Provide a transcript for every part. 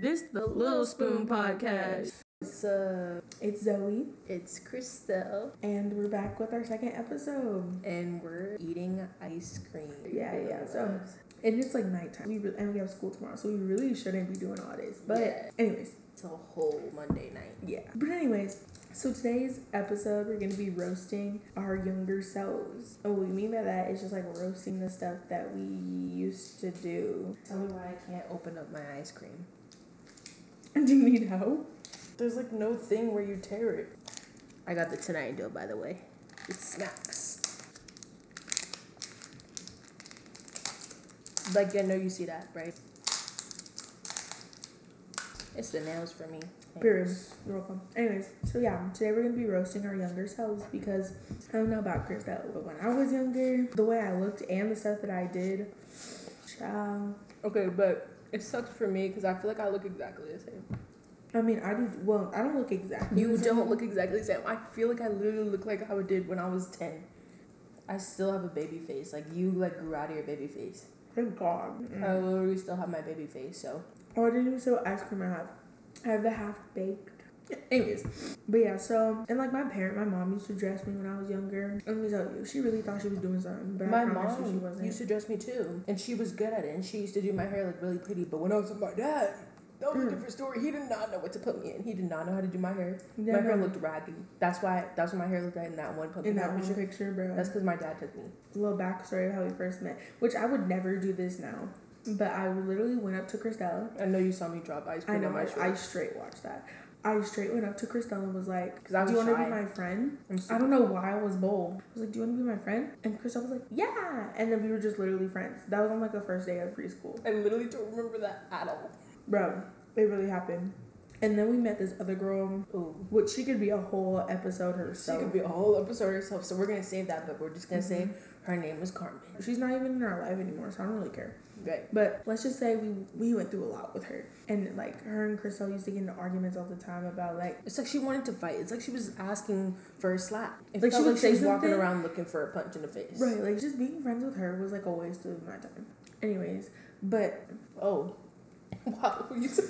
This the Little Spoon Podcast. It's, uh, It's Zoe, it's Christelle, and we're back with our second episode. and we're eating ice cream. Yeah, yeah. So, and it's like nighttime. We re- and we have school tomorrow, so we really shouldn't be doing all this. But, Yeah. anyways, it's a whole Monday night. yeah. But anyways, so today's episode we're gonna be roasting our younger selves. And what we mean by that is just like roasting the stuff that we used to do. Tell me why I can't open up my ice cream. Do you need help? There's like no thing where you tear it. I got the tonight deal, by the way. It smacks. Like I know you see that, right? It's the nails for me. Period. You're welcome. Anyways, so yeah, today we're gonna be roasting our younger selves because I don't know about Christelle, but when I was younger, the way I looked and the stuff that I did, child. Okay, but it sucks for me because I feel like I look exactly the same. I mean, I do well. I don't look exactly. You the same. don't look exactly the same. I feel like I literally look like how I did when I was ten. I still have a baby face. Like you, like grew out of your baby face. Thank God. I literally still have my baby face. So Oh, I didn't even say what ice cream I have. I have the half baked. Anyways, but yeah, so and like my parent, my mom used to dress me when I was younger. Let me tell you, she really thought she was doing something, but my I promise she wasn't. used to dress me too, and she was good at it. And she used to do my hair like really pretty. But when I was with my dad, that was a different story. He did not know what to put me in. He did not know how to do my hair. Yeah, my hair looked raggedy. That's why. That's what my hair looked like in that one in that one picture. picture, bro. That's because my dad took me. a little backstory of how we first met, which I would never do this now. But I literally went up to Christelle. I know you saw me drop ice I cream know on my I, I straight watched that. I straight went up to Christelle and was like, 'Cause I "Do you want to be my friend?" I don't know why I was bold. I was like, "Do you want to be my friend?" And Christelle was like, "Yeah." And then we were just literally friends. That was on like the first day of preschool, I literally don't remember that at all. bro. It really happened. And then we met this other girl, Ooh. which she could be a whole episode herself. She could be a whole episode herself, so we're gonna save that, but we're just gonna say Mm-hmm. her name was Carmen. She's not even in our life anymore, so I don't really care. Right. But let's just say we we went through a lot with her, and like her and Christelle used to get into arguments all the time about like It's like she wanted to fight. It's like she was asking for a slap. It Like, she felt like she was walking around looking for a punch in the face. right like just being friends with her was like a waste of my time. Anyways, but Oh. Wow, you said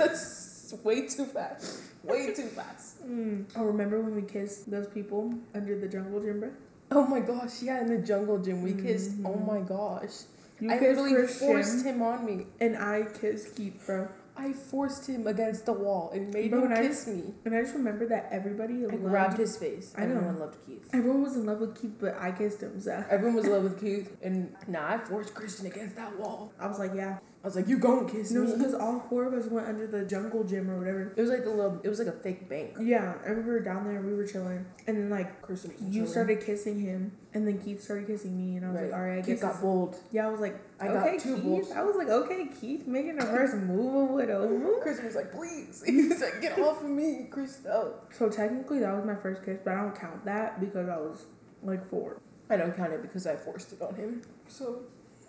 way too fast. Way too fast. mm, I remember when we kissed those people under the jungle gym, bro. Oh my gosh, yeah, in the jungle gym we kissed. Oh Mhm. my gosh. You I literally Christian, forced him on me. and I kissed Keith, bro. I forced him against the wall and made Bro, him and I kiss me. And I just remember that everybody I loved, grabbed his face. I know. Everyone loved Keith. Everyone was in love with Keith, but I kissed him. So Everyone was in love with Keith, and nah, I forced Christian against that wall. I was like, yeah. I was like, "You gonna kiss No, me?" because all four of us went under the jungle gym or whatever. It was like a little. It was like a fake bank. Yeah, and we were down there, we were chilling, and then like was you started kissing him, and then Keith started kissing me, and I was Right. like, all right, I Keith guess. got bold. yeah, I was like, I got okay, two Keith. I was like, okay, Keith, making the first move or whatever. Christian was like, "Please," he was like, "Get off of me, Christelle." So technically, that was my first kiss, but I don't count that because I was like four. I don't count it because I forced it on him. So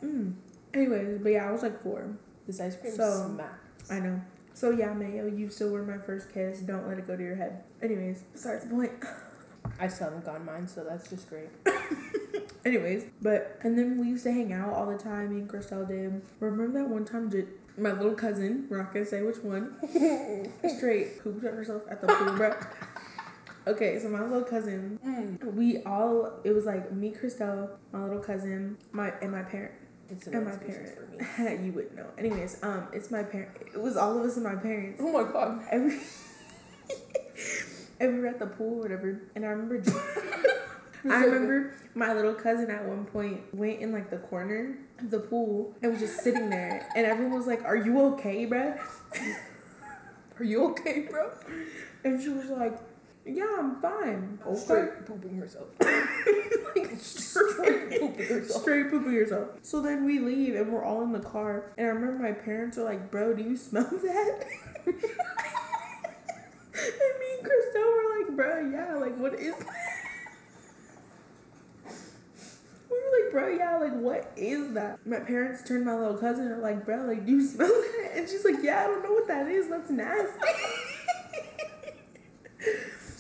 Mm. Anyways, but yeah, I was like four. this ice cream So- smacks. I know. So yeah, Mayo, you still were my first kiss. Don't let it go to your head. Anyways, besides the point. I still haven't gotten mine, so that's just great. Anyways, but and then we used to hang out all the time. Me and Christelle did. Remember that one time? Did my little cousin? We're not gonna say which one. Straight pooped on herself at the pool, bro. Okay, so my little cousin, Mm. we all it was like me, Christelle, my little cousin, my and my parent. It's an And my parents. for me. you wouldn't know. Anyways, um, it's my parent. It was all of us and my parents. Oh my god. Every and we were at the pool or whatever, and I remember. I remember my little cousin at one point went in like the corner of the pool and was just sitting there, and everyone was like, "Are you okay, bruh?" Are you okay, bro? And she was like, "Yeah, I'm fine." Straight pooping herself. like Straight pooping herself. straight pooping yourself. So then we leave and we're all in the car, and I remember my parents are like, "Bro, do you smell that?" and me and Christelle were like, "Bro, yeah, like what is?" that?" We were like, bro, yeah, like, what is that? My parents turned my little cousin and were like, bro, like, do you smell that? And she's like, yeah, I don't know what that is. That's nasty.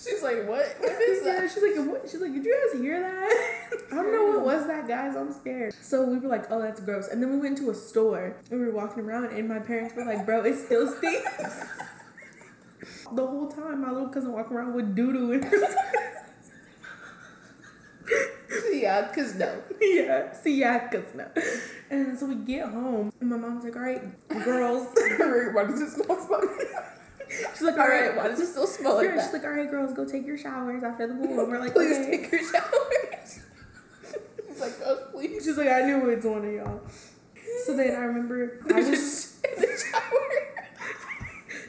She's like, what? What is yeah, that? she's like, what? She's like, did you guys hear that? I don't know what was that, guys. I'm scared. So we were like, oh, that's gross. And then we went to a store and we were walking around, and my parents were like, bro, it still stinks. the whole time, my little cousin walking around with doo doo in her. yeah, cause no. yeah, see, yeah, cause no. And so we get home, and my mom's like, all right, girls. Why does it smell funny? She's like, All right, why does it still smell like she's like, all right, girls, go take your showers after the pool. And we're like, Please okay. take your showers. It's like, oh, please. She's like, I knew it's one of y'all. So then I remember I There's was just in the shower.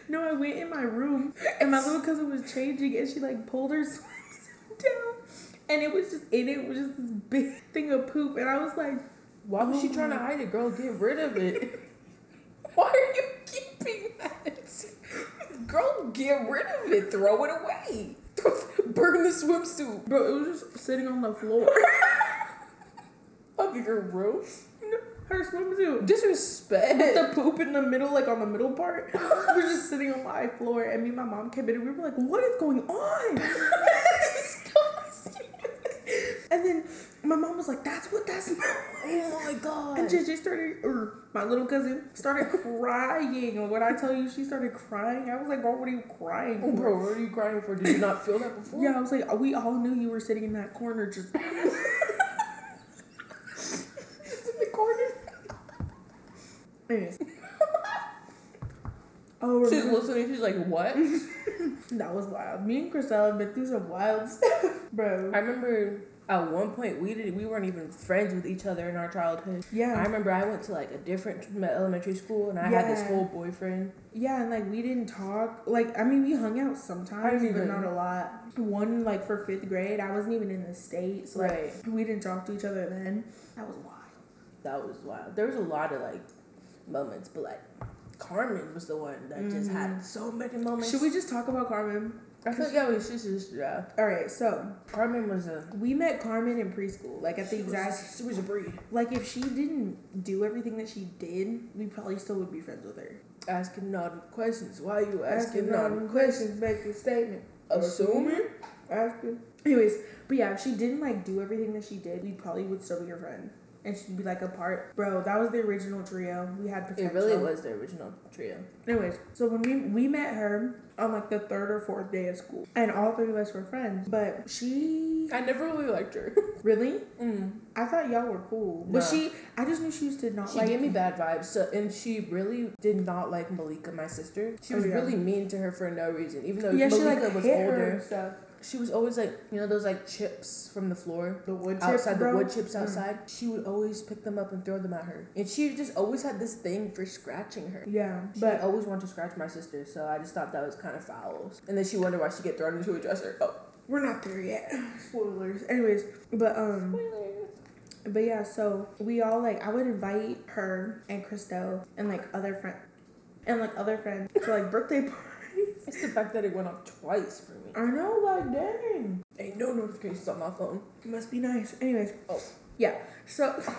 no, I went in my room and my little cousin was changing and she like pulled her swimsuit down and it was just in it was just this big thing of poop and I was like, Why was she Oh trying to oh. hide it, girl? Get rid of it. Why are you keeping that? Girl, get rid of it. Throw it away. Burn the swimsuit bro, it was just sitting on the floor. of your room. her swimsuit. Disrespect. With the poop in the middle, like on the middle part, it was just sitting on my floor, and me and my mom came in, and we were like, "What is going on?" disgusting. And then my mom was like, "That's what that smells." Oh my god. And JJ started, or my little cousin started crying. And when I tell you she started crying, I was like, oh, "Bro, what are you crying for?" Bro, what are you crying for? Did you not feel that before? Yeah, I was like, we all knew you were sitting in that corner, just. In the corner. Anyways. Oh, She's listening. She's like, what? that was wild. Me and Christelle have been through some wild stuff, bro. I remember at one point we didn't. we weren't even friends with each other in our childhood. Yeah. I remember I went to like a different elementary school and I had this Yeah. whole boyfriend. yeah, and like we didn't talk. Like, I mean, we hung out sometimes, but not a lot. One like for fifth grade, I wasn't even in the states. Like, Right. we didn't talk to each other then. That was wild. That was wild. There was a lot of like moments, but like Carmen was the one that just had mm. so many moments. Should we just talk about Carmen? I feel like yeah, we should just yeah. All right, so Carmen was a we met Carmen in preschool, like at the she was- exact. she was a breed. Like if she didn't do everything that she did, we probably still would be friends with her. Asking not questions. Why are you asking not questions? make a statement. Assuming. Asking. Anyways, but yeah, if she didn't like do everything that she did, we probably would still be her friend. And she'd be like a part. Bro, that was the original trio. We had potential. It really was the original trio. Anyways, so when we we met her on like the third or fourth day of school, and all three of us were friends, but she I never really liked her. really, Mm. I thought y'all were cool, but No. she, I just knew she used to not She like. gave me bad vibes. So and she really did not like Malika, my sister. She Oh, was yeah. really mean to her for no reason. Even though yeah, she Malika like was hit her older, and stuff. She was always like you know those like chips from the floor. The wood chips, outside bro. the wood chips Mm. outside, she would always pick them up and throw them at her. And she just always had this thing for scratching her. Yeah, She but always wanted to scratch my sister, so I just thought that was kind of foul. And then she wondered why she get thrown into a dresser. Oh, we're not there yet. Spoilers. Anyways, but um, but yeah, so we all like I would invite her and Christelle and like other friends and like other friends to like birthday parties. It's the fact that it went off twice for me. I know, like dang, Ain't no notifications on my phone. it must be nice. Anyways, Oh. yeah, so.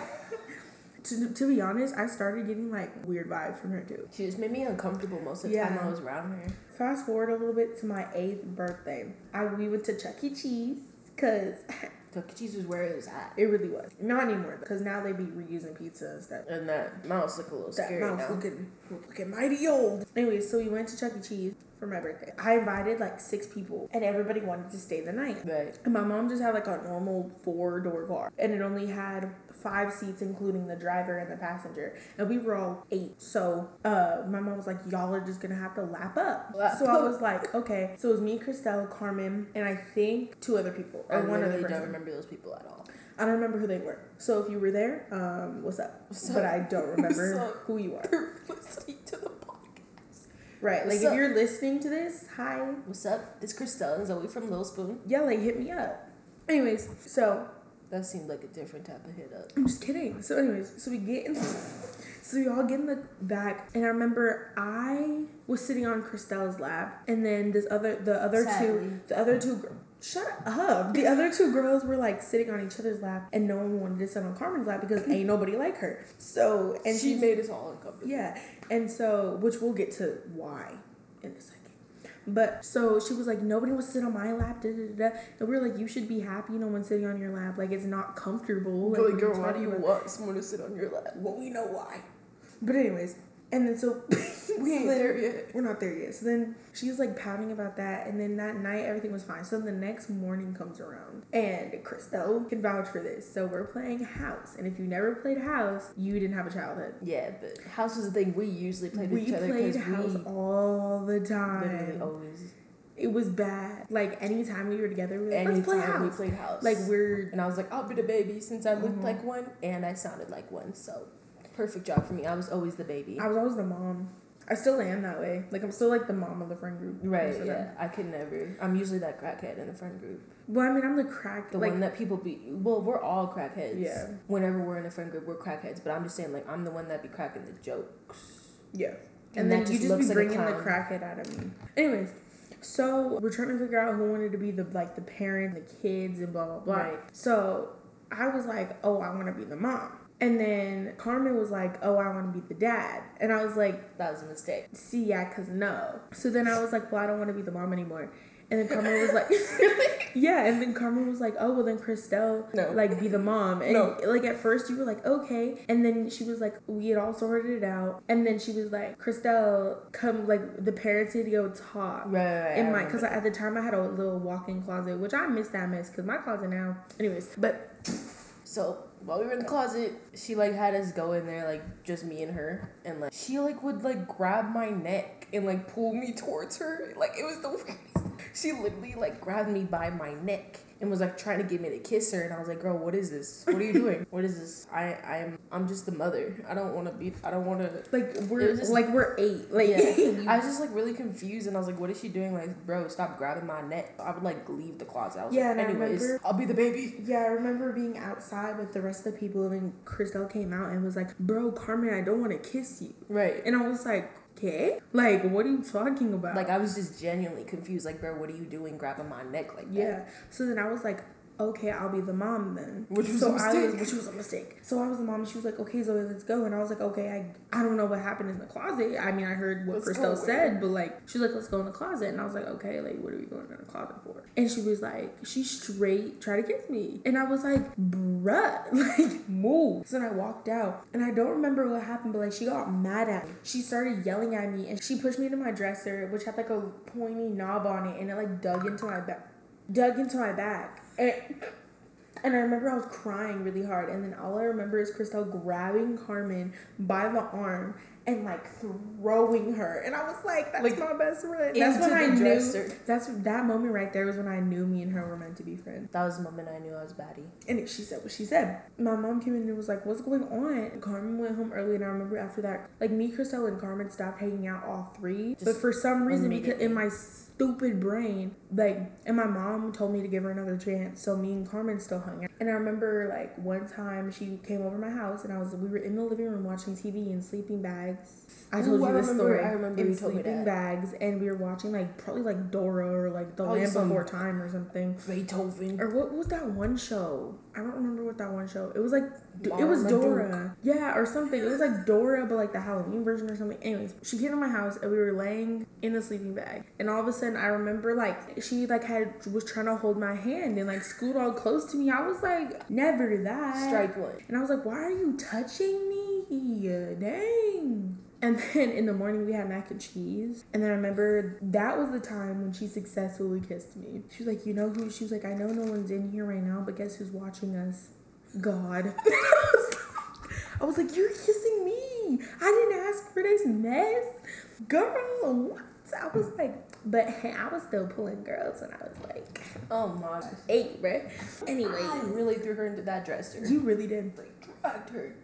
To, to be honest, I started getting like weird vibes from her too. She just made me uncomfortable most of the time I was around her. Fast forward a little bit to my eighth birthday. I we went to Chuck E. Cheese because Chuck E. Cheese was where it was at. it really was. Not anymore because now they be reusing pizza and stuff. And that mouse look a little That scary mouse now. looking looking mighty old. Anyway, so we went to Chuck E. Cheese for my birthday. I invited like six people, and everybody wanted to stay the night. Right. And my mom just had like a normal four door car, and it only had five seats, including the driver and the passenger. And we were all eight. So uh, my mom was like, "Y'all are just gonna have to lap up." Lap so I was like, "Okay." So it was me, Christelle, Carmen, and I think two other people I or one other person. don't remember those people at all. I don't remember who they were. So if you were there, um, what's up? What's but up? I don't remember who you are. They're listening to the. Right. Like What's if up? you're listening to this, hi. What's up? This Christelle and Zoe from Little Spoon. Yeah, like hit me up. Anyways, so That seemed like a different type of hit up. I'm just kidding. So anyways, so we get in so we all get in the back and I remember I was sitting on Christelle's lap and then this other the other Sadly. two the other two Shut up. The other two girls were like sitting on each other's lap and no one wanted to sit on Carmen's lap because ain't nobody like her. So and she made us all uncomfortable. Yeah. And so, which we'll get to why in a second. But so she was like, nobody wants to sit on my lap, da, da, da. And we were like, you should be happy no one's sitting on your lap. Like, it's not comfortable. Like, Like, are girl, why do you about? want someone to sit on your lap? Well, we know why. But anyways, and then so we ain't there yet. We're not there yet. So then she's like pouting about that, and then that night everything was fine. So the next morning comes around, and Christelle can vouch for this. So we're playing house, and if you never played house, you didn't have a childhood. Yeah, but house is the thing we usually played we with each other played because house we all the time. literally always. It was bad. Like anytime we were together, we were like, let's play Anytime we house. played house, Like we're and I was like, I'll be the baby since I looked Mhm. like one and I sounded like one. So, perfect job for me. I was always the baby. I was always the mom. I still am that way. Like I'm still like the mom of the friend group. Right, most of the yeah. time. I could never. I'm usually that crackhead in the friend group. Well, I mean, I'm the crack. The like one that people be. Well, we're all crackheads. Yeah. Whenever we're in a friend group, we're crackheads. But I'm just saying, like, I'm the one that be cracking the jokes. Yeah. And And, then that you just just be like bringing the crackhead out of me. Anyways, so we're trying to figure out who wanted to be the like the parent, the kids, and blah blah blah. Right. So I was like, oh, I want to be the mom. And then Carmen was like, oh, I want to be the dad. And I was like, That was a mistake. see, yeah, cause no. So then I was like, well, I don't want to be the mom anymore. And then Carmen was like, yeah. And then Carmen was like, oh, well, then Christelle, No. like, be the mom. And No. like at first you were like, okay. And then she was like, we had all sorted it out. And then she was like, Christelle, come, like, the parents need to go talk. Right, right. In my, because at the time I had a little walk-in closet, which I miss that mess because my closet now, anyways. But So while we were in the closet, she like had us go in there, like just me and her, and like she like would like grab my neck and like pull me towards her. Like it was the weirdest. She literally like grabbed me by my neck and was like trying to get me to kiss her, and I was like, "Girl, what is this? What are you doing? what is this? I I'm I'm just the mother. I don't want to be. I don't want to." like we're just- like we're eight, like Yeah, I was just like really confused, and I was like, "What is she doing? Like, bro, stop grabbing my neck." I would like leave the closet. I was Yeah, like, and I "Anyways, remember- I'll be the baby." Yeah, I remember being outside with the rest of the people, and then Christelle came out and was like, "Bro, Carmen, I don't want to kiss you," Right. and I was like, "Okay, like, what are you talking about?" Like I was just genuinely confused. Like, bro, what are you doing grabbing my neck like that? yeah. So then I was like, "Okay, I'll be the mom then," Which was so a I was, which was a mistake. So I was the mom, and she was like, "Okay, Zoe, let's go," and I was like, "Okay, I I don't know what happened in the closet. I mean, I heard what Let's Christelle said, but like, she was like, let's go in the closet," and I was like, "Okay, like, what are we going in the closet for?" And she was like, she straight tried to kiss me, and I was like, "Bruh, like, move." So then I walked out, and I don't remember what happened, but like, she got mad at me. She started yelling at me, and she pushed me to my dresser, which had like a pointy knob on it, and it like dug into my back, dug into my back, and. And I remember I was crying really hard, and then all I remember is Christelle grabbing Carmen by the arm and like throwing her, and I was like, "That's Like, my best friend." That's when I the knew. That's that moment right there was when I knew me and her were meant to be friends. That was the moment I knew I was baddie. And she said what she said. My mom came in and was like, "What's going on?" Carmen went home early, and I remember after that, like me, Christelle, and Carmen stopped hanging out all three. but for some reason, because in my stupid brain, like, and my mom told me to give her another chance, so me and Carmen still hung out. And I remember like one time she came over my house, and I was we were in the living room watching TV in sleeping bags. I told Ooh, you I this remember- story. I remember in you told me sleeping that. bags, and we were watching like probably like Dora or like The Oh, Land Before Time or something. Beethoven. Or what was that one show? I don't remember what that one show. It was like it was. Dora. Yeah, or something. It was like Dora, but like the Halloween version or something. Anyways, she came to my house and we were laying in the sleeping bag, and all of a sudden I remember like she like had was trying to hold my hand and like scoot all close to me. I was like, never that. Strike one. And I was like, why are you touching me? Dang. And then in the morning we had mac and cheese. And then I remember that was the time when she successfully kissed me. She was like, you know who? She was like, I know no one's in here right now, but guess who's watching us? God. I was like, you're kissing me. I didn't ask for this mess. Girl, what? I was like, but I was still pulling girls when I was like Oh my. eight, bruh. Anyway, I really threw her into that dresser. you really did. like dragged her.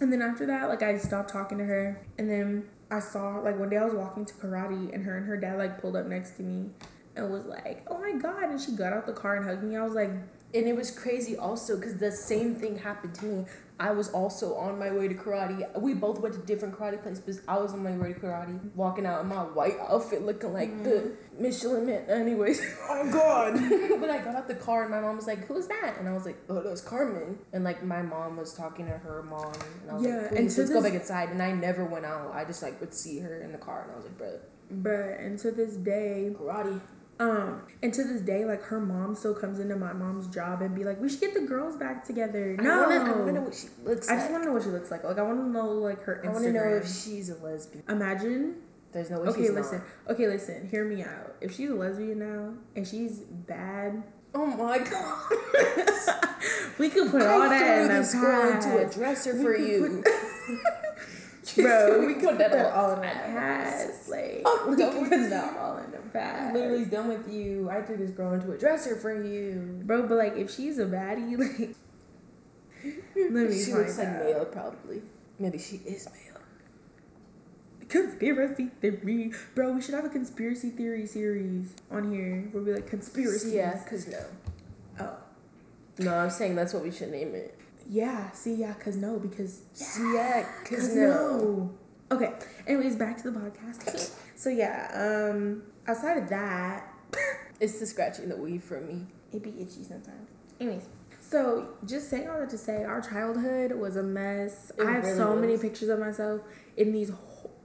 And then after that, like I stopped talking to her, and then I saw like one day I was walking to karate, and her and her dad like pulled up next to me, and was like, "Oh my god!" And she got out the car and hugged me. I was like, And it was crazy also because the same thing happened to me. I was also on my way to karate. We both went to different karate places, I was on my way to karate, walking out in my white outfit looking like the mm-hmm. Michelin man. Anyways. Oh God. but I got out the car and my mom was like, Who's that? And I was like, Oh, that was Carmen. And like my mom was talking to her mom and I was Yeah, like, and let's go back inside. And I never went out. I just like would see her in the car and I was like, Bro, Bruh, and to this day, karate. Um, and to this day, like her mom still comes into my mom's job and be like, "We should get the girls back together." No, I wanna, I wanna know what she looks I like. just want to know what she looks like. Like I want to know like her Instagram. I want to know if she's a lesbian. Imagine. There's no way Okay, she's listen. not. Okay, listen. Hear me out. If she's a lesbian now and she's bad, Oh my god. we could put all that in girl into a dresser We for you. Bro, we We could put that all in the past. Like I'm we could put that all in the past. Literally done with you. I threw this girl into a dresser for you. Bro, but like if she's a baddie, like let me She find looks like male, probably. Maybe she is male. Conspiracy theory, bro. We should have a conspiracy theory series on here. where We'll like conspiracy. Yeah, cause no. Oh. No, I'm saying that's what we should name it. Yeah. See, yeah, cause no, because Yeah, cause, cause no. no. Okay. Anyways, back to the podcast. so yeah, um, outside of that, It's the scratching the weave for me. it be itchy sometimes. Anyways, so just saying all that to say, our childhood was a mess. It I have really so many pictures of myself in these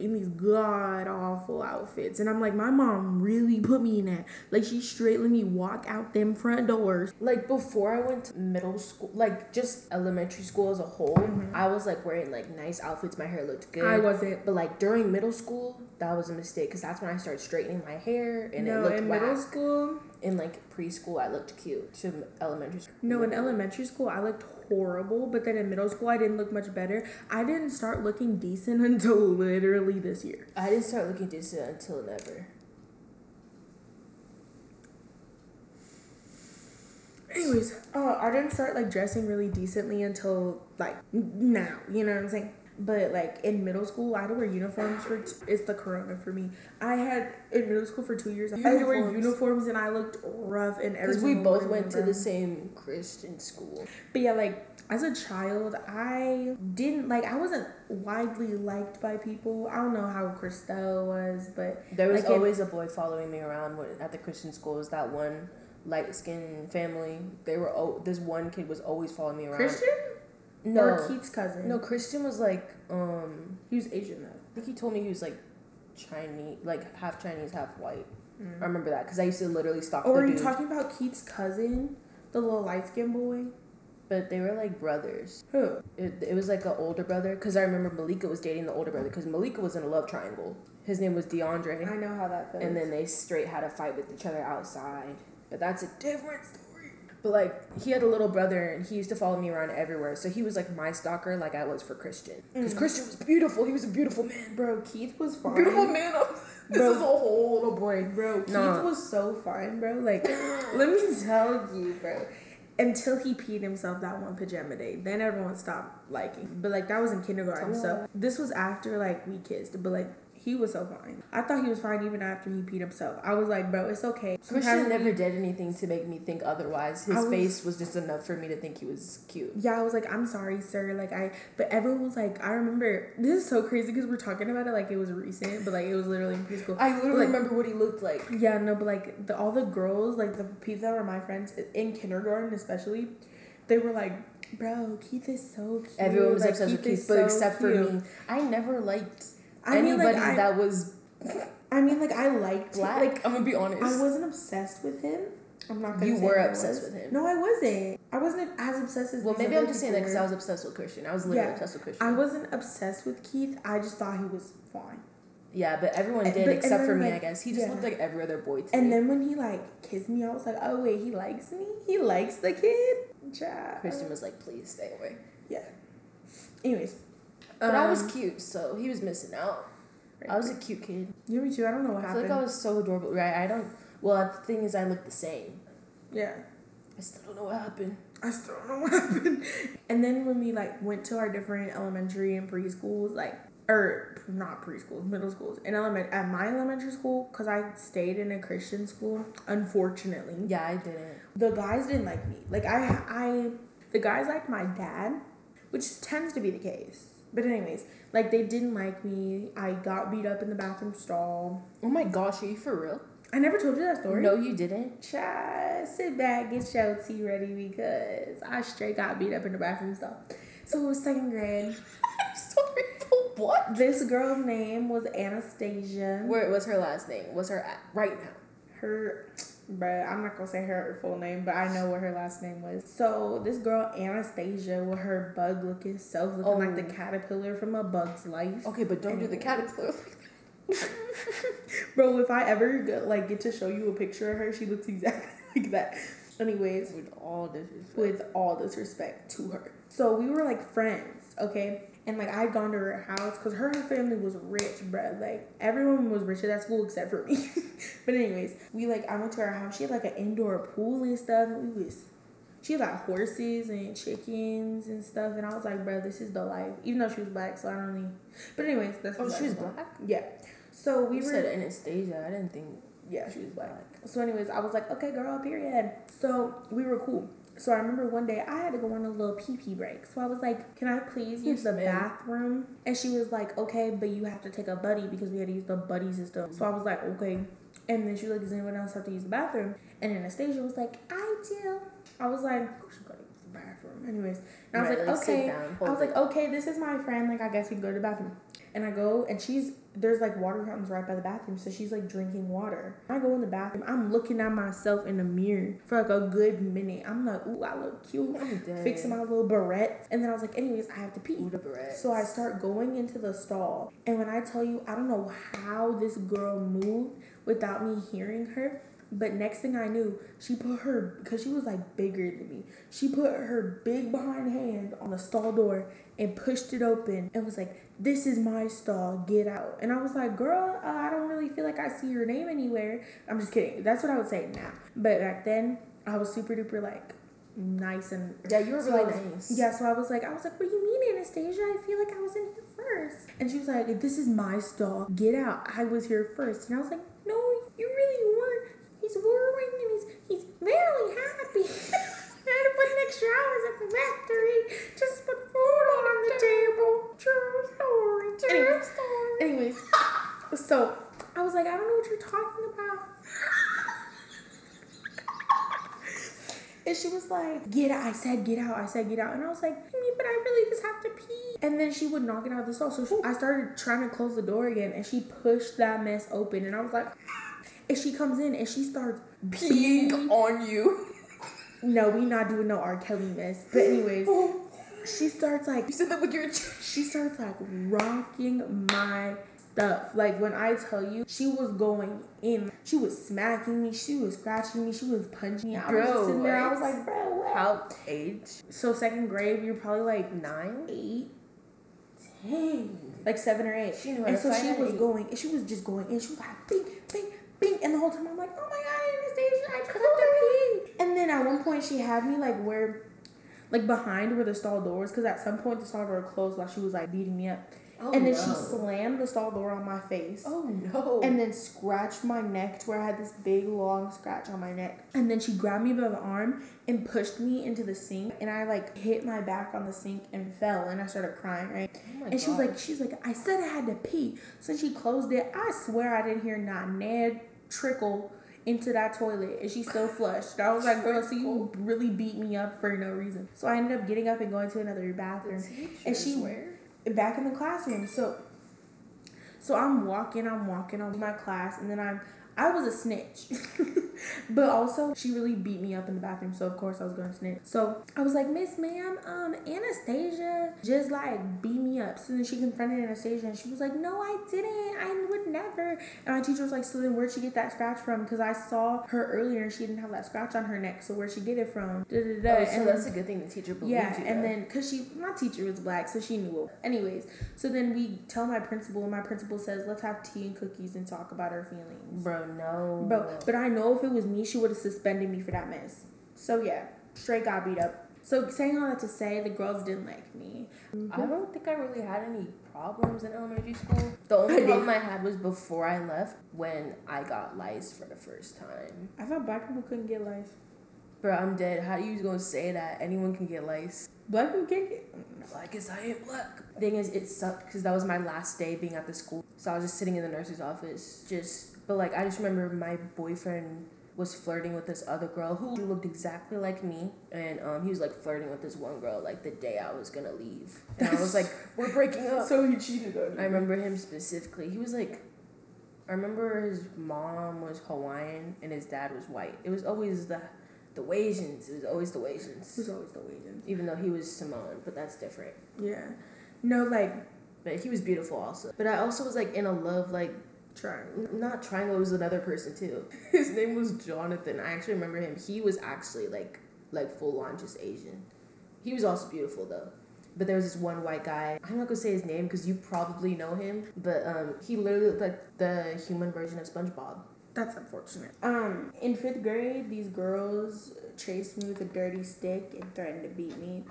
in these god awful outfits, and I'm like, my mom really put me in that. Like she straight let me walk out them front doors. Like before I went to middle school, like just elementary school as a whole, mm-hmm. I was like wearing like nice outfits. My hair looked good. I wasn't. But like during middle school, that was a mistake because that's when I started straightening my hair and it no, looked in whack. middle school, In like preschool, I looked cute. To elementary school, no, in elementary school, I looked horrible. But then in middle school, I didn't look much better. I didn't start looking decent until literally this year. I didn't start looking decent until never. Anyways, uh, I didn't start like dressing really decently until like now. You know what I'm saying? But like in middle school, I had to wear uniforms for. T- it's the corona for me. I had in middle school for two years. I had to wear Uniforms. uniforms, and I looked rough and. Because we both went to the same Christian school. But yeah, like as a child, I didn't like. I wasn't widely liked by people. I don't know how Christelle was, but There was Like, it- always a boy following me around at the Christian school. Was that one light skinned family. They were oh, this one kid was always following me around. Christian No, or Keith's cousin. no, Christian was like um. he was Asian though. I think he told me he was like Chinese, like half Chinese, half white. Mm. I remember that because I used to literally stalk the are you talking about Keith's cousin, the little light skinned boy? but they were like brothers. Who? It, it was like an older brother because I remember Malika was dating the older brother because Malika was in a love triangle. His name was DeAndre. I know how that feels. and then they straight had a fight with each other outside. But that's a different story. But like he had a little brother and he used to follow me around everywhere. So he was like my stalker, like I was for Christian. Because Mm. Christian was beautiful. He was a beautiful man. bro, Keith was fine. Beautiful man. this Bro. is a whole little boy. Bro, Keith Nah. was so fine, bro. Like, let me tell you, bro. Until he peed himself that one pajama day, then everyone stopped liking. But like that was in kindergarten, so this was after like we kissed. But like he was so fine. I thought he was fine even after he peed himself. I was like, bro, it's okay. Christian never did anything to make me think otherwise. His was- face was just enough for me to think he was cute. Yeah, I was like, I'm sorry, sir. Like I, but everyone was like, I remember. This is so crazy because we're talking about it like it was recent, but like it was literally in preschool. I literally Like- remember what he looked like. Yeah, no, but like the, all the girls, like the people that were my friends in kindergarten, especially, they were like, "Bro, Keith is so cute." Everyone was like, obsessed with is Keith, but so except cute." for me. I never liked I mean, anybody like, I, that was I mean, like I liked black. Like I'm gonna be honest. I wasn't obsessed with him. I'm not gonna. You say were obsessed with him. No, I wasn't. I wasn't as obsessed as. Well, maybe I'm just saying that because I was obsessed with Christian. I was literally Yeah. obsessed with Christian. I wasn't obsessed with Keith. I just thought he was fine. yeah, but everyone eh, did but- except for me, like, I guess. He just yeah. looked like every other boy to And me. then when he like kissed me, I was like, "Oh wait, he likes me. He likes the kid." Child. Christian was like, please stay away. Yeah. Anyways. But I was um, cute, so he was missing out. I was a cute kid. Yeah, me too. I don't know what I feel happened. like I was so adorable. Right? I don't. Well, the thing is, I look the same. yeah. I still don't know what happened. I still don't know what happened. And then when we like went to our different elementary and preschools, like or not preschools, middle schools. In element at my elementary school, because I stayed in a Christian school. Unfortunately, Yeah, I didn't. the guys didn't like me. Like I, I, the guys liked my dad, which tends to be the case. But anyways, like they didn't like me. I got beat up in the bathroom stall. Oh my gosh, are you for real? I never told you that story. No, you didn't. Child, sit back, get your tea ready because I straight got beat up in the bathroom stall. So it was second grade. I'm sorry for what? This girl's name was Anastasia. Where was her last name? What's her at right now? her but I'm not gonna say her full name, but I know what her last name was. So this girl Anastasia with her bug looking self looking like the Oh. caterpillar from a bug's life. Okay, but don't do the caterpillar. Bro, if I ever get, like get to show you a picture of her, she looks exactly like that. Anyways, With all disrespect. with all disrespect to her. So we were like friends, okay? And like I'd gone to her house because her family was rich, bruh. Like everyone was rich at that school except for me. but anyways, we like I went to her house. She had like an indoor pool and stuff. And we was she had like horses and chickens and stuff. And I was like, bro, this is the life. Even though she was black, so I don't really. But anyways, that's Oh, she was the black. Yeah. So we You were said Anastasia. I didn't think. yeah, she was black. So, anyways, I was like, okay, girl, period. So we were cool. So I remember one day I had to go on a little pee pee break. So I was like, can I please use the bathroom? And she was like, okay, but you have to take a buddy because we had to use the buddy system. So I was like, okay. And then she was like, does anyone else have to use the bathroom? And Anastasia was like, I do. I was like, oh, she's gotta use the bathroom. Anyways, and I was Right, like, like, okay. down, I was it. like, okay, this is my friend. Like, I guess we can go to the bathroom. And I go, and she's there's like water fountains right by the bathroom, so she's like drinking water. I go in the bathroom, I'm looking at myself in the mirror for like a good minute. I'm like, ooh, I look cute, I'm dead. fixing my little barrette, and then I was like, anyways, I have to pee. Ooh. So I start going into the stall, and when I tell you, I don't know how this girl moved without me hearing her. But next thing I knew, she put her because she was like bigger than me. She put her big behind hand on the stall door and pushed it open and was like, "This is my stall. Get out." And I was like, "Girl, uh, I don't really feel like I see your name anywhere." I'm just kidding. That's what I would say now. But back then, I was super duper like nice and Yeah, you were so really was- nice. Yeah, so I was like, I was like, what do you mean, Anastasia? I feel like I was in here first. And she was like, this is my stall. Get out. I was here first. And I was like, no, you really weren't. He's worrying and he's he's very happy. I had to put in extra hours at the factory just to put food on the table. True story. True Anyways. story. Anyways, so I was like, I don't know what you're talking about. And she was like, get out. I said, get out. I said, get out. And I was like, I mean, but I really just have to pee. And then she would knock it out of the stall. So she, I started trying to close the door again and she pushed that mess open. And I was like, ah. and she comes in and she starts Peeing peeing. on you. No, we not doing no R. Kelly mess. But anyways, she starts like You said that with your she starts like rocking my stuff. Like when I tell you, she was going in. She was smacking me. She was scratching me. She was punching me. I was just sitting there. I was like, bro, what? How age? So second grade, you're probably like Nine. eight, Dang. like seven or eight. She knew and so she was eight. going, and she was just going, and she was like, bing, bing, bing, and the whole time I'm like, oh my god, Anastasia, I just have to pee. And then at one point she had me like where, like behind where the stall doors, because at some point the stall door closed while she was like beating me up, Oh, and then no. she slammed the stall door on my face. Oh no. And then scratched my neck to where I had this big long scratch on my neck. And then she grabbed me by the arm and pushed me into the sink. And I like hit my back on the sink and fell. And I started crying, right? Oh and she was like, she's like, I said I had to pee. So she closed it. I swear I didn't hear not Ned trickle into that toilet and she still flushed. I was like, girl, so you really beat me up for no reason. So I ended up getting up and going to another bathroom. And she where? Back in the classroom. So so I'm walking, I'm walking on my class, and then I'm I was a snitch. but also she really beat me up in the bathroom, so of course I was gonna snitch. So I was like, Miss Ma'am, um, Anastasia just like beat me up. So then she confronted Anastasia and she was like, No, I didn't. I would never. And my teacher was like, So then where'd she get that scratch from? Because I saw her earlier and she didn't have that scratch on her neck. So where'd she get it from? Da, da, da. Oh, so And that's then- a good thing the teacher believed yeah, you. and though. then because she, my teacher was black, so she knew it. Anyways, so then we tell my principal, and my principal says, "Let's have tea and cookies and talk about our feelings." bro, no. Bro, but I know if it was me, she would have suspended me for that mess. So yeah, straight got beat up. So saying all that to say, the girls didn't like me. I mm-hmm. don't think I really had any problems in elementary school. The only problem I had was before I left when I got lice for the first time. I thought black people couldn't get lice. Bro, I'm dead. How are you gonna say that? Anyone can get lice. Black people can't get. Mm, black is I ain't black. Thing is, it sucked because that was my last day being at the school. So I was just sitting in the nurse's office, just. But like, I just remember my boyfriend was flirting with this other girl who looked exactly like me, and um, he was like flirting with this one girl like the day I was gonna leave, and I was like, "We're breaking up." So he cheated on me. I remember him specifically. He was like, I remember his mom was Hawaiian and his dad was white. It was always the the Asians. It was always the It was always the Asians. Even though he was Samoan, but that's different. Yeah. No, like But he was beautiful also. But I also was like in a love like trying. not triangle. It was another person too. His name was Jonathan. I actually remember him. He was actually like like full on just Asian. He was also beautiful though. But there was this one white guy. I'm not gonna say his name because you probably know him. But um, he literally looked like the human version of SpongeBob. That's unfortunate. Um, in fifth grade, these girls chased me with a dirty stick and threatened to beat me.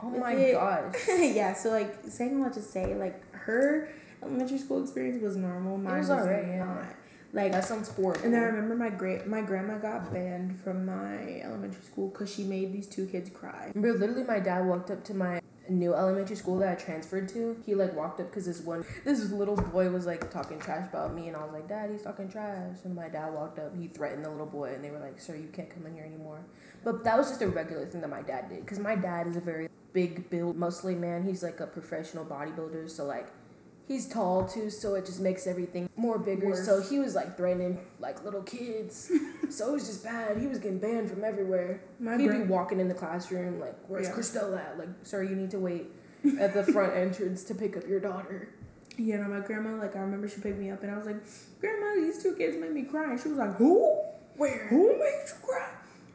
Oh my it- gosh. yeah, so like saying what to say, like her elementary school experience was normal. Mine was was, alright, yeah. not. Like That sounds horrible. And I remember my great my grandma got banned from my elementary school because she made these two kids cry. Remember, literally, my dad walked up to my new elementary school that I transferred to. He like walked up because this one, this little boy was like talking trash about me, and I was like, "Dad, he's talking trash." And my dad walked up, he threatened the little boy, and they were like, "Sir, you can't come in here anymore." But that was just a regular thing that my dad did because my dad is a very big build, muscly man. He's like a professional bodybuilder, so like. He's tall too, so it just makes everything more bigger. Worse. So he was like threatening like little kids. so it was just bad. He was getting banned from everywhere. My He'd be walking in the classroom like, "Where's Yeah. Christelle at?" Like, "Sir, you need to wait at the front entrance to pick up your daughter." You know, my grandma, like, I remember she picked me up and I was like, Grandma, these two kids made me cry. And she was like, Who? Where? Who made you cry?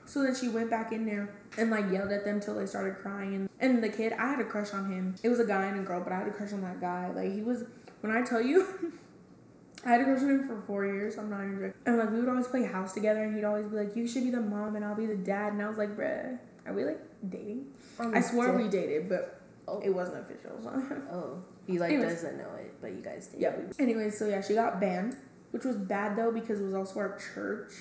So then she went back in there and, like, yelled at them till they started crying. And, the kid, I had a crush on him. It was a guy and a girl, but I had a crush on that guy. Like, he was, when I tell you, I had a crush on him for four years. I'm not even joking. And, like, we would always play house together and he'd always be like, You should be the mom and I'll be the dad. And I was like, Bruh, are we, like, dating? I swore we dated, but Oh. it wasn't official. So. Oh, he like Anyways. doesn't know it, but you guys did. Yeah. Anyway, so yeah, she got banned, which was bad though because it was also our church.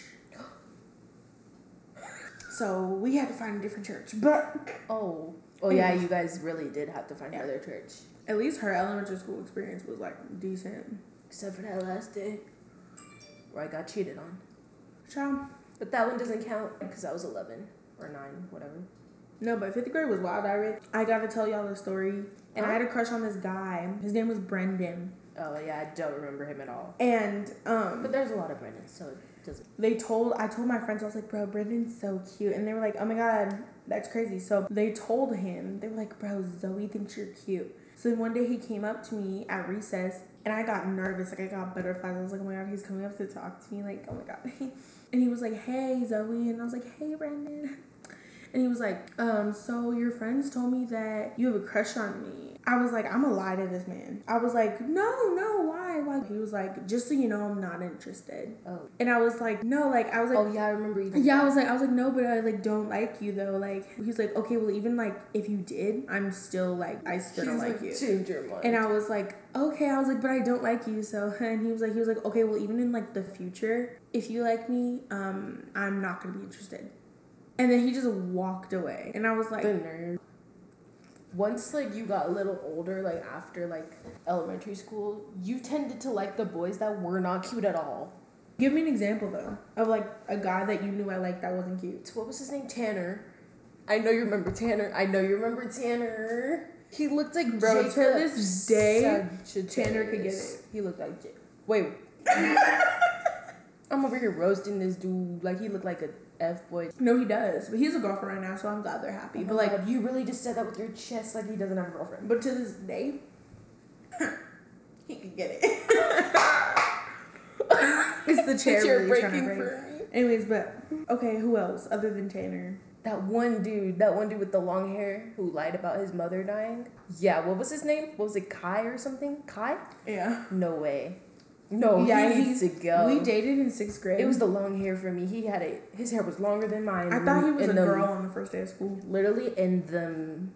So we had to find a different church, but Oh. Oh yeah, you guys really did have to find Yeah. another church, at least her elementary school experience was like decent. except for that last day where I got cheated on. Child. But that one doesn't count because I was eleven or nine, whatever. No, but fifth grade was wild. I read. I gotta tell y'all the story, and I had a crush on this guy. His name was Brendan, Oh yeah, I don't remember him at all. and um, But there's a lot of Brennans, so doesn't. they told I told my friends I was like, bro, Brendan's so cute, and they were like, oh my god, that's crazy. So they told him they were like, bro, Zoe thinks you're cute. So then one day he came up to me at recess, and I got nervous, like I got butterflies. I was like, oh my god, he's coming up to talk to me, like oh my god. and he was like, hey Zoe, and I was like, hey Brendan. And he was like, um, so your friends told me that you have a crush on me. I was like, I'm gonna lie to this man. I was like, no, no, why? Why? He was like, just so you know, I'm not interested. Oh. And I was like, no, like I was like, Oh yeah, I remember you. yeah, I was like, I was like, no, but I like don't like you though. Like he was like, okay, well even like if you did, I'm still like I still don't He's like you. Change your mind. And I was like, okay. I was like, but I don't like you. So and he was like, he was like, okay, well even in like the future, if you like me, um, I'm not gonna be interested. And then he just walked away, and I was like, the nerd. Once like you got a little older, like after like elementary school, you tended to like the boys that were not cute at all. give me an example though of like a guy that you knew I liked that wasn't cute. What was his name? Tanner. I know you remember Tanner. I know you remember Tanner. He looked like Bro, Jacob to this day. Tanner could get it. He looked like J- wait. I'm over here roasting this dude like he looked like a f boy. No, he does, but he has a girlfriend right now, so I'm glad they're happy. But but like, like you really just said that with your chest like he doesn't have a girlfriend. But to this day, he could get it. it's the chair You're really breaking break. for me. Anyways, but okay, who else other than Tanner? That one dude, that one dude with the long hair who lied about his mother dying. Yeah, what was his name? What was it, Kai or something? Kai? Yeah. No way. No, Yeah, he needs to go. We dated in sixth grade. It was the long hair for me. He had it. His hair was longer than mine. I thought he was a and them- girl on the first day of school. Literally in them.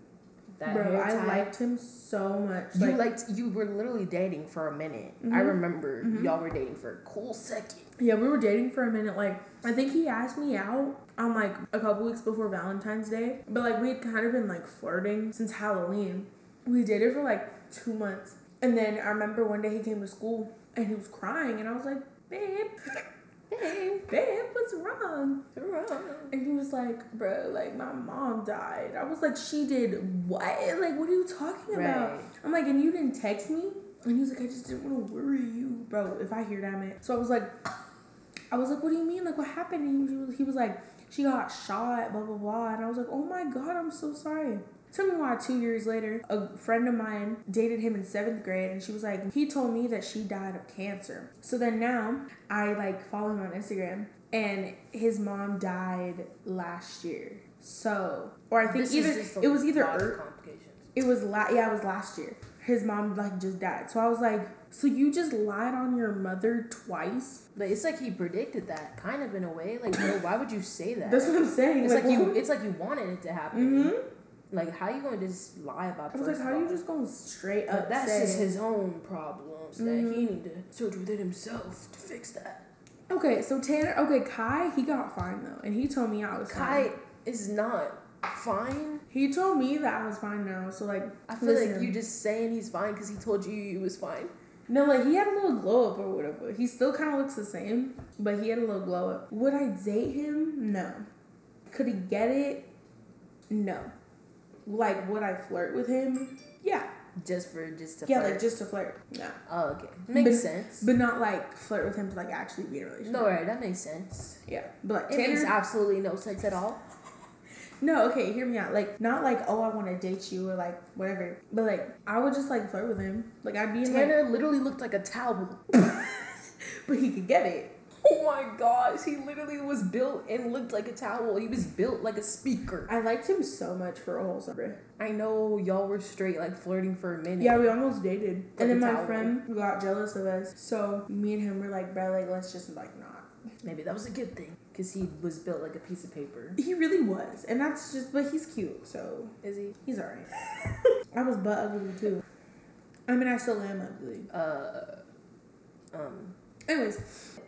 That Bro, I liked him so much. You Like, liked. You were literally dating for a minute. I Mhm. remember Mhm. y'all were dating for a cool second. yeah, we were dating for a minute. Like, I think he asked me out on like a couple weeks before Valentine's Day, but like we had kind of been like flirting since Halloween. We dated for like two months, and then I remember one day he came to school and he was crying, and I was like, babe, babe, babe, what's wrong? Wrong." And he was like, bro, like my mom died. I was like, she did what? Like, what are you talking about? I'm like, and you didn't text me? And he was like, I just didn't want to worry you, bro. If I hear that, man. So I was like, I was like, what do you mean? Like, what happened? And he was, he was like, she got shot, blah, blah, blah. And I was like, oh my God, I'm so sorry. Tell me why two years later, a friend of mine dated him in seventh grade, and she was like, he told me that she died of cancer. So then now I like follow him on Instagram, and his mom died last year. So, or I think This either it was either er- it was la- yeah, it was last year. His mom like just died. So I was like, so you just lied on your mother twice? But it's like he predicted that, kind of in a way. Like, why would you say that? That's what I'm saying. It's like, you. It's like you wanted it to happen. Mhm. Like, how you gonna just lie about? I was like, how you just going straight But up? that's say just his own problems that Mhm. he need to search within himself to fix that. Okay, so Tanner. Okay, Kai. He got fined though, and he told me I was fine. Kai fine. is not fine. He told me that I was fine now. So like, I feel like listen. you just saying he's fine because he told you you was fine. No, like he had a little glow up or whatever. He still kind of looks the same, but he had a little glow up. Would I date him? No. Could he get it? No. Like, would I flirt with him? Yeah. Just for just to Yeah, flirt. like just to flirt. No. oh, okay, makes But- sense. But not like flirt with him to like actually be in a relationship. no, right, that makes sense. Yeah. But like It makes absolutely no sense at all. No, okay, hear me out. Like, not like, oh, I want to date you or like whatever. But like, I would just like flirt with him. Like, I'd be in like, Tanner literally looked like a towel. but he could get it. Oh my gosh, he literally was built and looked like a towel. He was built like a speaker. I liked him so much for a whole summer. I know y'all were straight like flirting for a minute. Yeah, we almost dated. Like and then my towel. friend got jealous of us. So me and him were like, bro, like, let's just like not. Maybe that was a good thing because he was built like a piece of paper. He really was. And that's just, but he's cute. So Is he? he's alright. I was butt ugly too. I mean, I still am ugly. Uh, um, Anyways.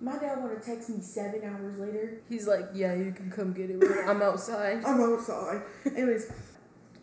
My dad want to text me seven hours later. he's like, yeah, you can come get it. I'm outside. I'm outside. Anyways,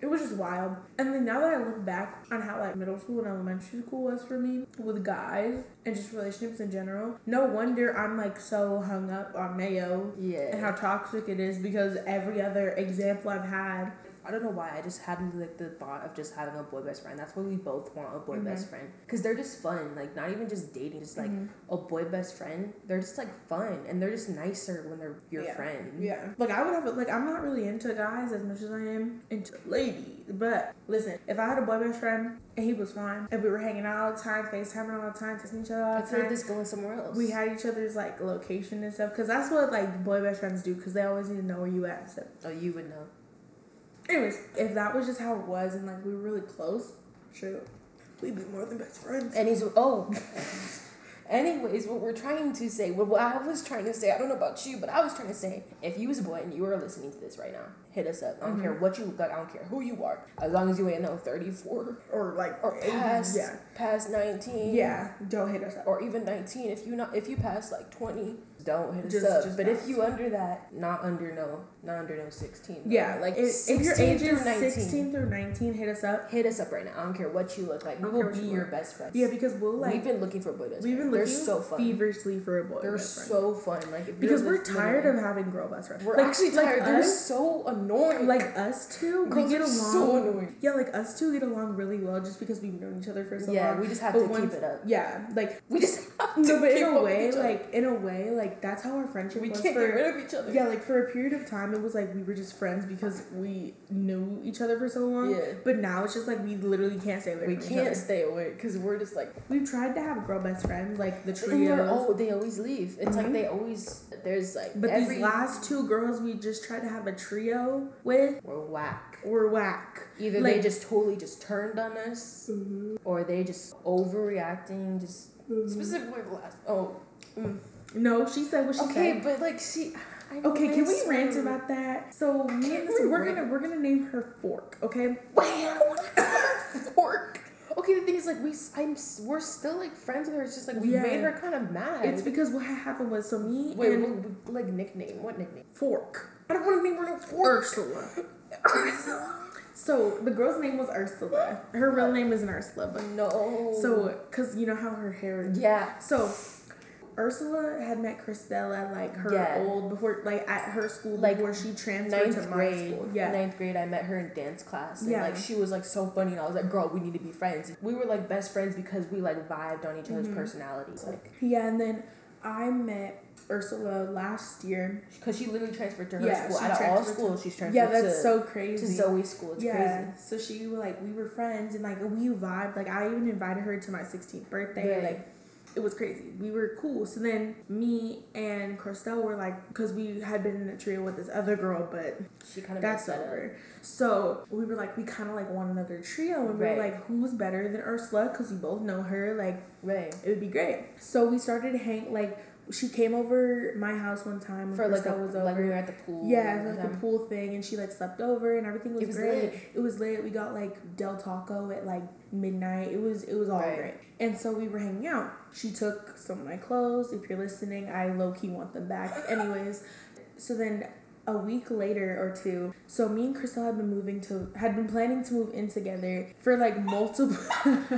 it was just wild. And then now that I look back on how like middle school and elementary school was for me with guys and just relationships in general, no wonder I'm like so hung up on Mayo and Yeah. how toxic it is because every other example I've had. I don't know why. I just had like the thought of just having a boy best friend. That's why we both want a boy Mhm. best friend because they're just fun. Like not even just dating, just like Mhm. a boy best friend. They're just like fun and they're just nicer when they're your Yeah. friend. Yeah. Like I would have a, like I'm not really into guys as much as I am into ladies. But listen, if I had a boy best friend and he was fine and we were hanging out all the time, FaceTiming all the time, texting each other all I the feel like time. this going somewhere else. We had each other's like location and stuff because that's what like boy best friends do because they always need to know where you at. So, oh, you would know. Anyways, if that was just how it was and like we were really close, sure, we'd be more than best friends. And he's oh. Anyways, what we're trying to say, what, I was trying to say, I don't know about you, but I was trying to say, if you was a boy and you are listening to this right now, hit us up. I don't care mm-hmm. what you look like. I don't care who you are, as long as you ain't no thirty four or like or past Yeah, past nineteen. yeah. Don't hit us up. Or even nineteen. If you not if you pass like twenty, don't hit us up. just but if you under that, not under no, not under no sixteen. though. Yeah, like if, if your 16 age is 19. sixteen through nineteen, hit us up. Hit us up right now. I don't care what you look like. We will be you your look. best friends. Yeah, because we'll like we've been looking for boy best we've been friends. looking They're so fun. feverishly for a boy They're so fun. Like because we're tired of having girl best friends. We're Like- actually like tired. They're us- so annoying. like us two, we get along. so annoying. Yeah, like us two get along really well just because we've known each other for so yeah, long. we just have to keep it up. Yeah, like We just no, but in a way, like in a way, like that's how our friendship we was can't for. get rid of each other. Yeah, like for a period of time, it was like we were just friends because we knew each other for so long. Yeah. But now it's just like we literally can't stay away we can't stay away because we're just like We've tried to have girl best friends, like the trio. oh they always leave. It's Mhm. like they always there's like But every these last two girls we just tried to have a trio with we're whack. were whack. Either Like- they just totally just turned on us, or they just overreacting. Just specifically the last. Oh, mm. No, she said what she okay, said. but like she. I Okay, can we this rant about that? So me, so we we're gonna we're gonna name her Fork. Okay. Wham! Fork. Okay, the thing is, like, we, I'm, we're still like friends with her. It's just like we Yeah. made her kind of mad. It's because what happened was so me wait, and what, like nickname? What nickname? Fork I don't want to name her no Fork. Ursula. So the girl's name was Ursula. Her real name isn't Ursula, but no. so cause you know how her hair. yeah, So Ursula had met Christelle at like her Yeah. old before like at her school Like, before she transferred to ninth my grade. school. Yeah. ninth grade. I met her in dance class. And, Yeah. like she was like so funny, and I was like, "Girl, we need to be friends." We were like best friends because we like vibed on each other's Mhm. personalities. Like, Yeah, and then I met Ursula last year. because she literally transferred to her Yeah, school. Out of all to- schools, she's transferred Yeah, that's to, so to crazy. Zoe's school. It's yeah, crazy. so she like we were friends and like we vibed. Like I even invited her to my 16th birthday. Right. Like it was crazy. We were cool. So then me and Christelle were like, because we had been in a trio with this other girl, but She kind of that's that up. over. So we were like, we kind of like want another trio, and we Right. were like, who's better than Ursula? Because we both know her. Like Right. it would be great. So we started to hang like. She came over my house one time For like a, was over. like we were at the pool. Yeah, like a pool thing, and she like slept over, and everything was, It was great. lit. It was late. We got like Del Taco at like midnight. It was it was all Right. great. And so we were hanging out. She took some of my clothes. If you're listening, I low key want them back. Anyways, so then a week later or two, so me and Christelle had been moving to had been planning to move in together for like multiple.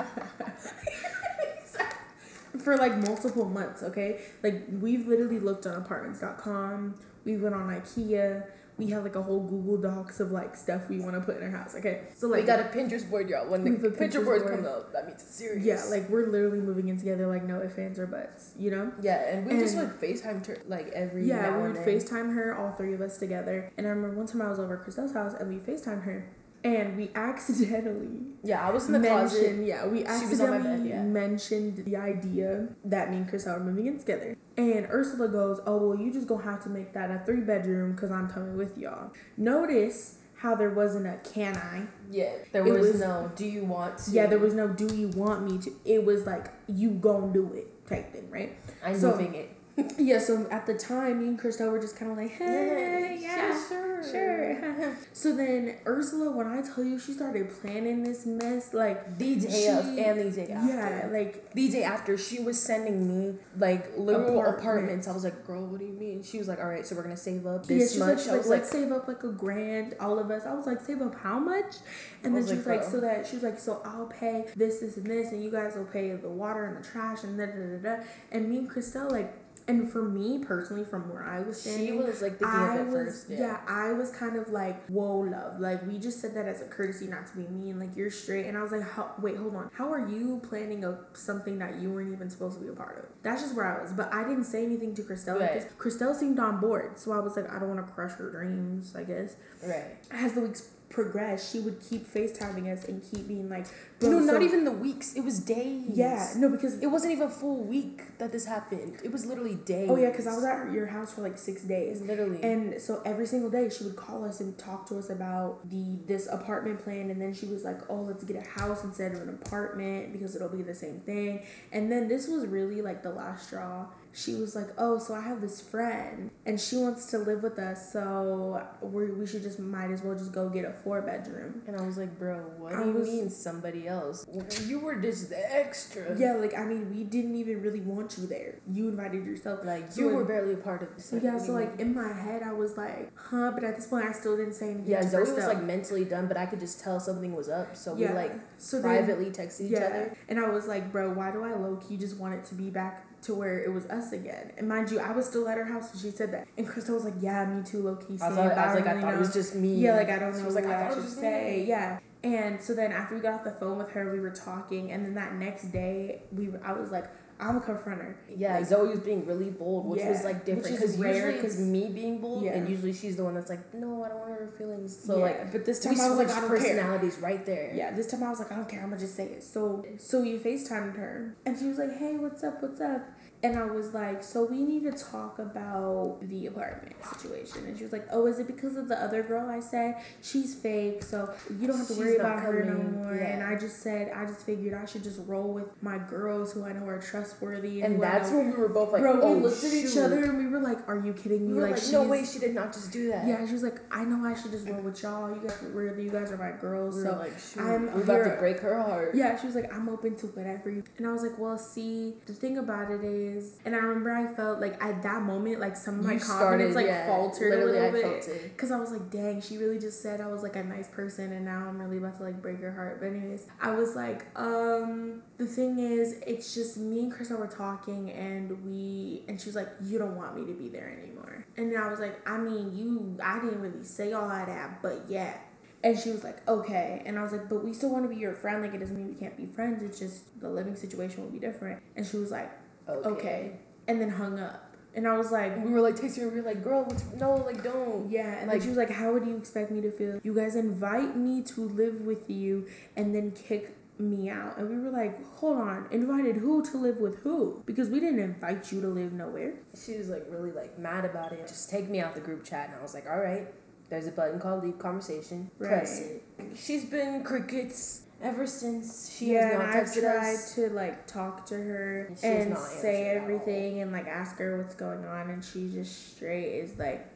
for like multiple months, okay? Like we've literally looked on apartments.com, we went on IKEA, we have like a whole Google Docs of like stuff we want to put in our house, okay? So like we got a Pinterest board, y'all. When the We have a picture Pinterest board comes up, that means it's serious. yeah, like we're literally moving in together like no ifs, ands, or buts, you know? yeah, and we just and- like FaceTime her like every Yeah, we would. FaceTime her, all three of us together. And I remember one time I was over at Christelle's house and we Facetime her. And we accidentally Yeah, I was in the closet. yeah, we She was on my accidentally bed, yeah. mentioned the idea that me and Christelle are moving in together. And Ursula goes, "Oh well, you just gonna have to make that a three bedroom because I'm coming with y'all." Notice how there wasn't a can I? Yeah, there was, was- no. Do you want to? Yeah, there was no do you want me to? It was like you gonna do it type thing, right? I'm so- moving it. Yeah. So at the time, me and Christelle were just kind of like, "Hey, yeah, sure, Sure. so then Ursula, when I tell you she started planning this mess, like The day of and the day after. yeah, like The day after, she was sending me like little Apartments. apartments. I was like, "Girl, what do you mean?" She was like, "All right, so we're gonna save up yeah, this she's much." like, I like, was let's like, save up like a grand, all of us. I was like, save up how much? And then she like, was like, bro. so that she was like, so I'll pay this, this, and this, and you guys will pay the water and the trash and da da da da. And me and Christelle like. And for me personally, from where I was standing, she was like thinking I was first. yeah. I was kind of like whoa love like we just said that as a courtesy not to be mean like you're straight and I was like wait hold on how are you planning a something that you weren't even supposed to be a part of that's just where I was but I didn't say anything to Christelle Right. because Christelle seemed on board so I was like I don't want to crush her dreams I guess Right. as the weeks progressed she would keep FaceTiming us and keep being like No, not even the weeks. It was days. yeah no because It wasn't even a full week that this happened. It was literally days. oh yeah because I was at your house for like six days literally. And so every single day she would call us and talk to us about the this apartment plan and then she was like, "Oh, let's get a house instead of an apartment because it'll be the same thing." And then this was really like the last straw. She was like, "Oh, so I have this friend and she wants to live with us, so we we should just might as well just go get a four bedroom." and I was like, bro, what I do you was- mean somebody else? You were just the extra. Yeah, like I mean, we didn't even really want you there. You invited yourself. Like So you were barely a part of this. So yeah, so like in my head I was like, "Huh," but at this point I still didn't say anything. yeah, Zoe was Christelle. like mentally done, but I could just tell something was up. So we like so then- privately texted each yeah. other. And I was like, bro, why do I low key just want it to be back to where it was us again? And mind you, I was still at her house when she said that. And Christelle was like, yeah, me too, low key. I was, like, I was like, I really thought it was just me. Yeah, like I don't She know was like, I I, should was just say. Yeah. And so then after we got off the phone with her, we were talking, and then that next day, we were, I was like, I'm a confronter. Yeah, Like- Zoe was being really bold, which was like different because rare, usually it's 'cause- me being bold, Yeah. and usually she's the one that's like, no, I don't want her feelings. So Yeah, like, but this we time I was like, I don't care. personalities right there. Yeah, this time I was like, I don't care. I'm gonna just say it. So, so you Facetimed her, and she was like, Hey, what's up? What's up? And I was like, So we need to talk about the apartment situation. And she was like, Oh, is it because of the other girl? I said she's fake, so you don't have to She's worry about her no more. Yeah. And I just said, I just figured I should just roll with my girls who I know are trustworthy. And I that's when we were both like, Bro, oh, we looked at each other and we were like, Are you kidding me? We were like, she's no way, she did not just do that. Yeah, she was like, I know I should just roll with y'all. You guys, really, you guys are my girls. we so like, shoot, I'm we're about to break her heart. yeah, she was like, I'm open to whatever. And I was like, well, see, the thing about it is, and I remember I felt like at that moment, like some of my You confidence started, like yeah, faltered a little I bit. Cause I was like, dang, she really just said I was like a nice person, and now I'm really about to like break her heart. But anyways, I was like, um, the thing is, it's just me and Krista were talking, and we, and she was like, you don't want me to be there anymore. And then I was like, I mean, you, I didn't really say all of that, but yeah. And she was like, okay. And I was like, but we still want to be your friend. Like, it doesn't mean we can't be friends. It's just the living situation will be different. And she was like, Okay. okay. And then hung up. And I was like, we were like texting her, we were like, girl, what's, no, like, don't. yeah. And Like- then she was like, how would you expect me to feel? You guys invite me to live with you and then kick me out. And we were like, hold on. Invited who to live with who? Because we didn't invite you to live nowhere. She was like really like mad about it. Just take me out the group chat, and I was like, all right. There's a button called leave conversation. Press Right. it. She's been crickets ever since. She yeah, has and I've tried us. to like talk to her And and say answered at all. everything and like ask her what's going on, and she just straight is like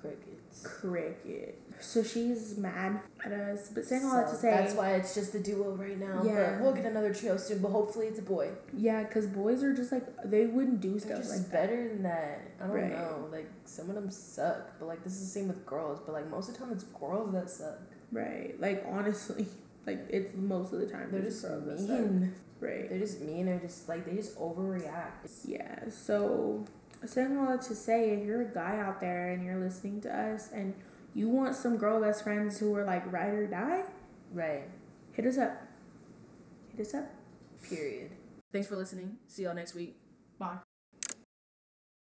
Crickets. cricket. So she's mad at us, but saying all that to say, that's why it's just the duo right now. Yeah. But we'll get another trio soon. But hopefully it's a boy. yeah, because boys are just like they wouldn't do They're stuff like that. better than that. I don't Right. know. Like some of them suck, but like this is the same with girls. But like most of the time it's girls that suck. Right. Like honestly, like it's most of the time They're just mean. Right. They're just mean. They're just like they just overreact. Yeah. So saying all that to say, if you're a guy out there and you're listening to us and you want some girl best friends who are like ride or die, Right. hit us up. Hit us up. Period. Thanks for listening. See y'all next week.